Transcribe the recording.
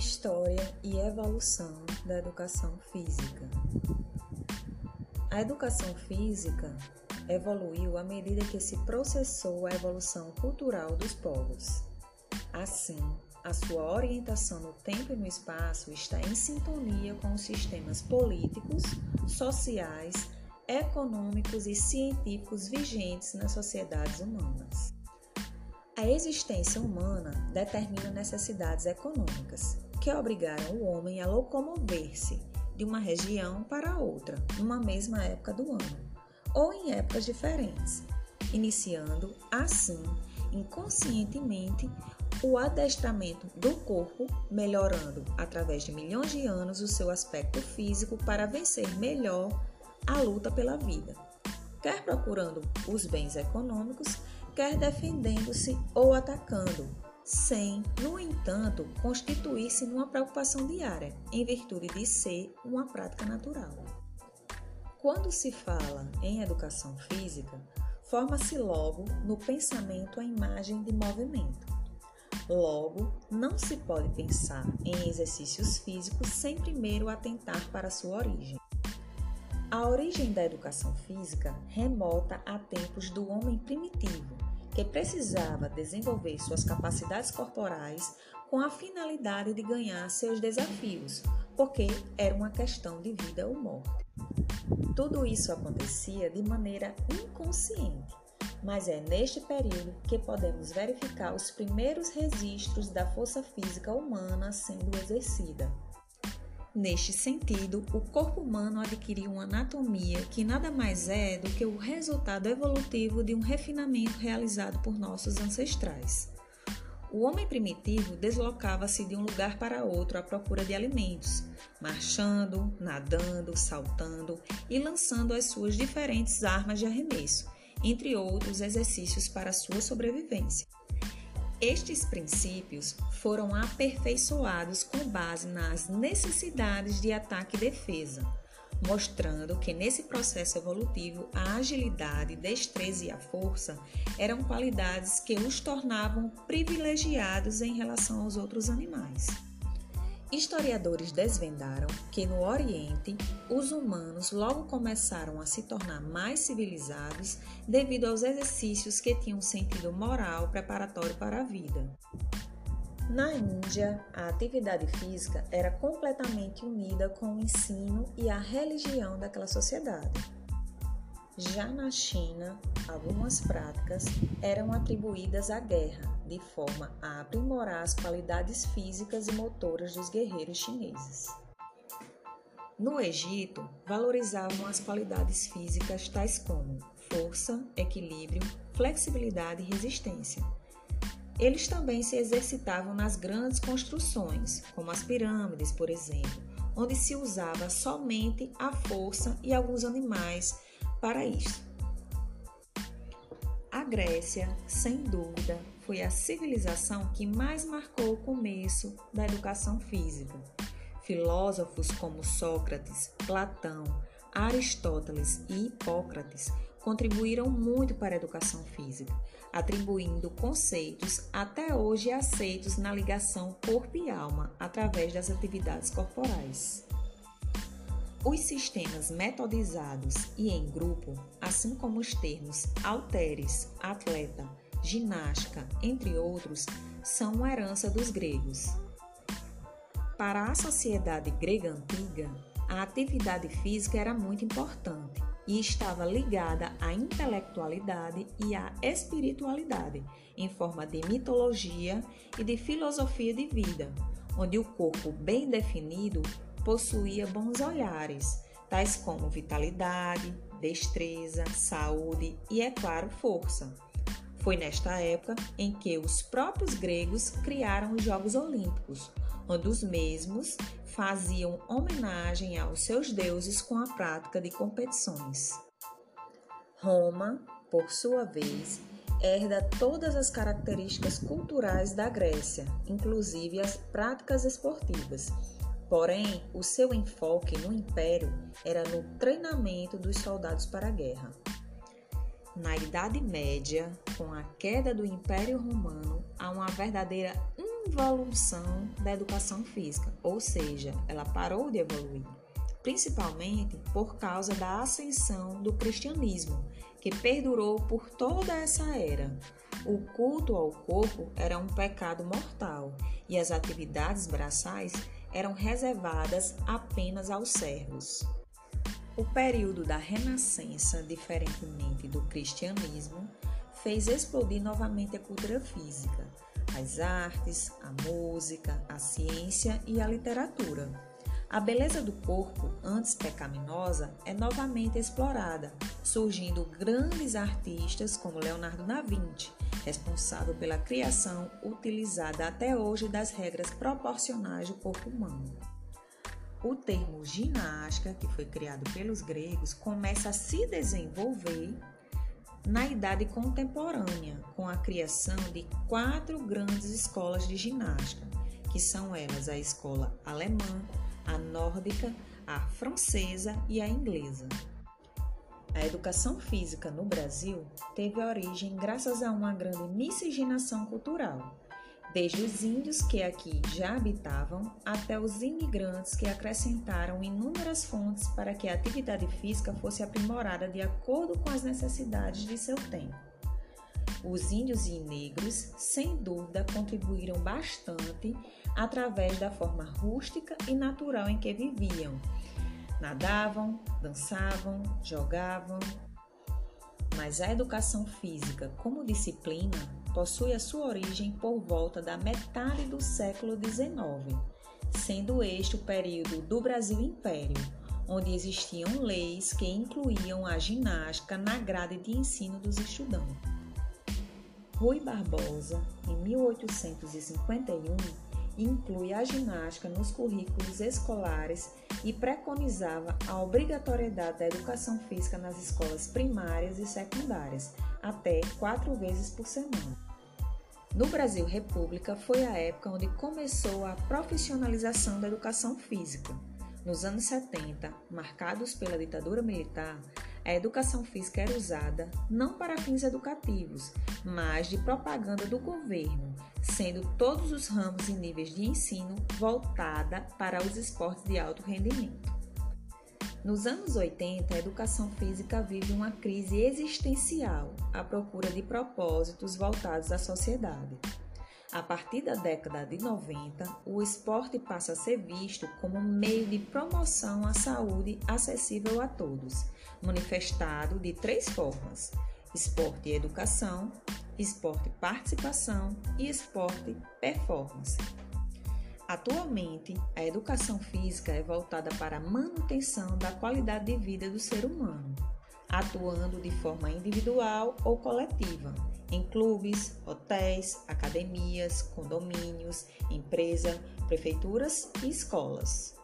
História e evolução da educação física. A educação física evoluiu à medida que se processou a evolução cultural dos povos. Assim, a sua orientação no tempo e no espaço está em sintonia com os sistemas políticos, sociais, econômicos e científicos vigentes nas sociedades humanas. A existência humana determina necessidades econômicas, que obrigaram o homem a locomover-se de uma região para outra, numa mesma época do ano, ou em épocas diferentes, iniciando, assim, inconscientemente, o adestramento do corpo, melhorando através de milhões de anos o seu aspecto físico para vencer melhor a luta pela vida, quer procurando os bens econômicos, quer defendendo-se ou atacando, sem, no entanto, constituir-se numa preocupação diária, em virtude de ser uma prática natural. Quando se fala em educação física, forma-se logo no pensamento a imagem de movimento. Logo, não se pode pensar em exercícios físicos sem primeiro atentar para sua origem. A origem da educação física remota a tempos do homem primitivo, que precisava desenvolver suas capacidades corporais com a finalidade de ganhar seus desafios, porque era uma questão de vida ou morte. Tudo isso acontecia de maneira inconsciente, mas é neste período que podemos verificar os primeiros registros da força física humana sendo exercida. Neste sentido, o corpo humano adquiriu uma anatomia que nada mais é do que o resultado evolutivo de um refinamento realizado por nossos ancestrais. O homem primitivo deslocava-se de um lugar para outro à procura de alimentos, marchando, nadando, saltando e lançando as suas diferentes armas de arremesso, entre outros exercícios para sua sobrevivência. Estes princípios foram aperfeiçoados com base nas necessidades de ataque e defesa, mostrando que nesse processo evolutivo a agilidade, destreza e a força eram qualidades que os tornavam privilegiados em relação aos outros animais. Historiadores desvendaram que no Oriente os humanos logo começaram a se tornar mais civilizados devido aos exercícios que tinham sentido moral preparatório para a vida. Na Índia, a atividade física era completamente unida com o ensino e a religião daquela sociedade. Já na China, algumas práticas eram atribuídas à guerra, de forma a aprimorar as qualidades físicas e motoras dos guerreiros chineses. No Egito, valorizavam as qualidades físicas tais como força, equilíbrio, flexibilidade e resistência. Eles também se exercitavam nas grandes construções, como as pirâmides, por exemplo, onde se usava somente a força e alguns animais para isso. A Grécia, sem dúvida, foi a civilização que mais marcou o começo da educação física. Filósofos como Sócrates, Platão, Aristóteles e Hipócrates contribuíram muito para a educação física, atribuindo conceitos até hoje aceitos na ligação corpo e alma através das atividades corporais. Os sistemas metodizados e em grupo, assim como os termos alteres, atleta, ginástica, entre outros, são uma herança dos gregos. Para a sociedade grega antiga, a atividade física era muito importante e estava ligada à intelectualidade e à espiritualidade, em forma de mitologia e de filosofia de vida, onde o corpo bem definido possuía bons olhares, tais como vitalidade, destreza, saúde e, é claro, força. Foi nesta época em que os próprios gregos criaram os Jogos Olímpicos, onde os mesmos faziam homenagem aos seus deuses com a prática de competições. Roma, por sua vez, herda todas as características culturais da Grécia, inclusive as práticas esportivas Porém, o seu enfoque no império era no treinamento dos soldados para a guerra. Na Idade Média, com a queda do Império Romano, há uma verdadeira involução da educação física, ou seja, ela parou de evoluir, principalmente por causa da ascensão do cristianismo, que perdurou por toda essa era. O culto ao corpo era um pecado mortal e as atividades braçais eram reservadas apenas aos servos. O período da Renascença, diferentemente do cristianismo, fez explodir novamente a cultura física, as artes, a música, a ciência e a literatura. A beleza do corpo, antes pecaminosa, é novamente explorada, surgindo grandes artistas como Leonardo da Vinci, responsável pela criação utilizada até hoje das regras proporcionais do corpo humano. O termo ginástica, que foi criado pelos gregos, começa a se desenvolver na idade contemporânea, com a criação de quatro grandes escolas de ginástica, que são elas a escola alemã, nórdica, a francesa e a inglesa. A educação física no Brasil teve origem graças a uma grande miscigenação cultural, desde os índios que aqui já habitavam até os imigrantes que acrescentaram inúmeras fontes para que a atividade física fosse aprimorada de acordo com as necessidades de seu tempo. Os índios e negros, sem dúvida, contribuíram bastante através da forma rústica e natural em que viviam. Nadavam, dançavam, jogavam. Mas a educação física, como disciplina, possui a sua origem por volta da metade do século XIX, sendo este o período do Brasil Império, onde existiam leis que incluíam a ginástica na grade de ensino dos estudantes. Rui Barbosa, em 1851, inclui a ginástica nos currículos escolares e preconizava a obrigatoriedade da educação física nas escolas primárias e secundárias, até quatro vezes por semana. No Brasil República foi a época onde começou a profissionalização da educação física. Nos anos 70, marcados pela ditadura militar, a educação física era usada não para fins educativos, mas de propaganda do governo, sendo todos os ramos e níveis de ensino voltada para os esportes de alto rendimento. Nos anos 80, a educação física vive uma crise existencial à procura de propósitos voltados à sociedade. A partir da década de 90, o esporte passa a ser visto como meio de promoção à saúde acessível a todos, manifestado de três formas: esporte e educação, esporte participação e esporte performance. Atualmente, a educação física é voltada para a manutenção da qualidade de vida do ser humano, atuando de forma individual ou coletiva, em clubes, hotéis, academias, condomínios, empresas, prefeituras e escolas.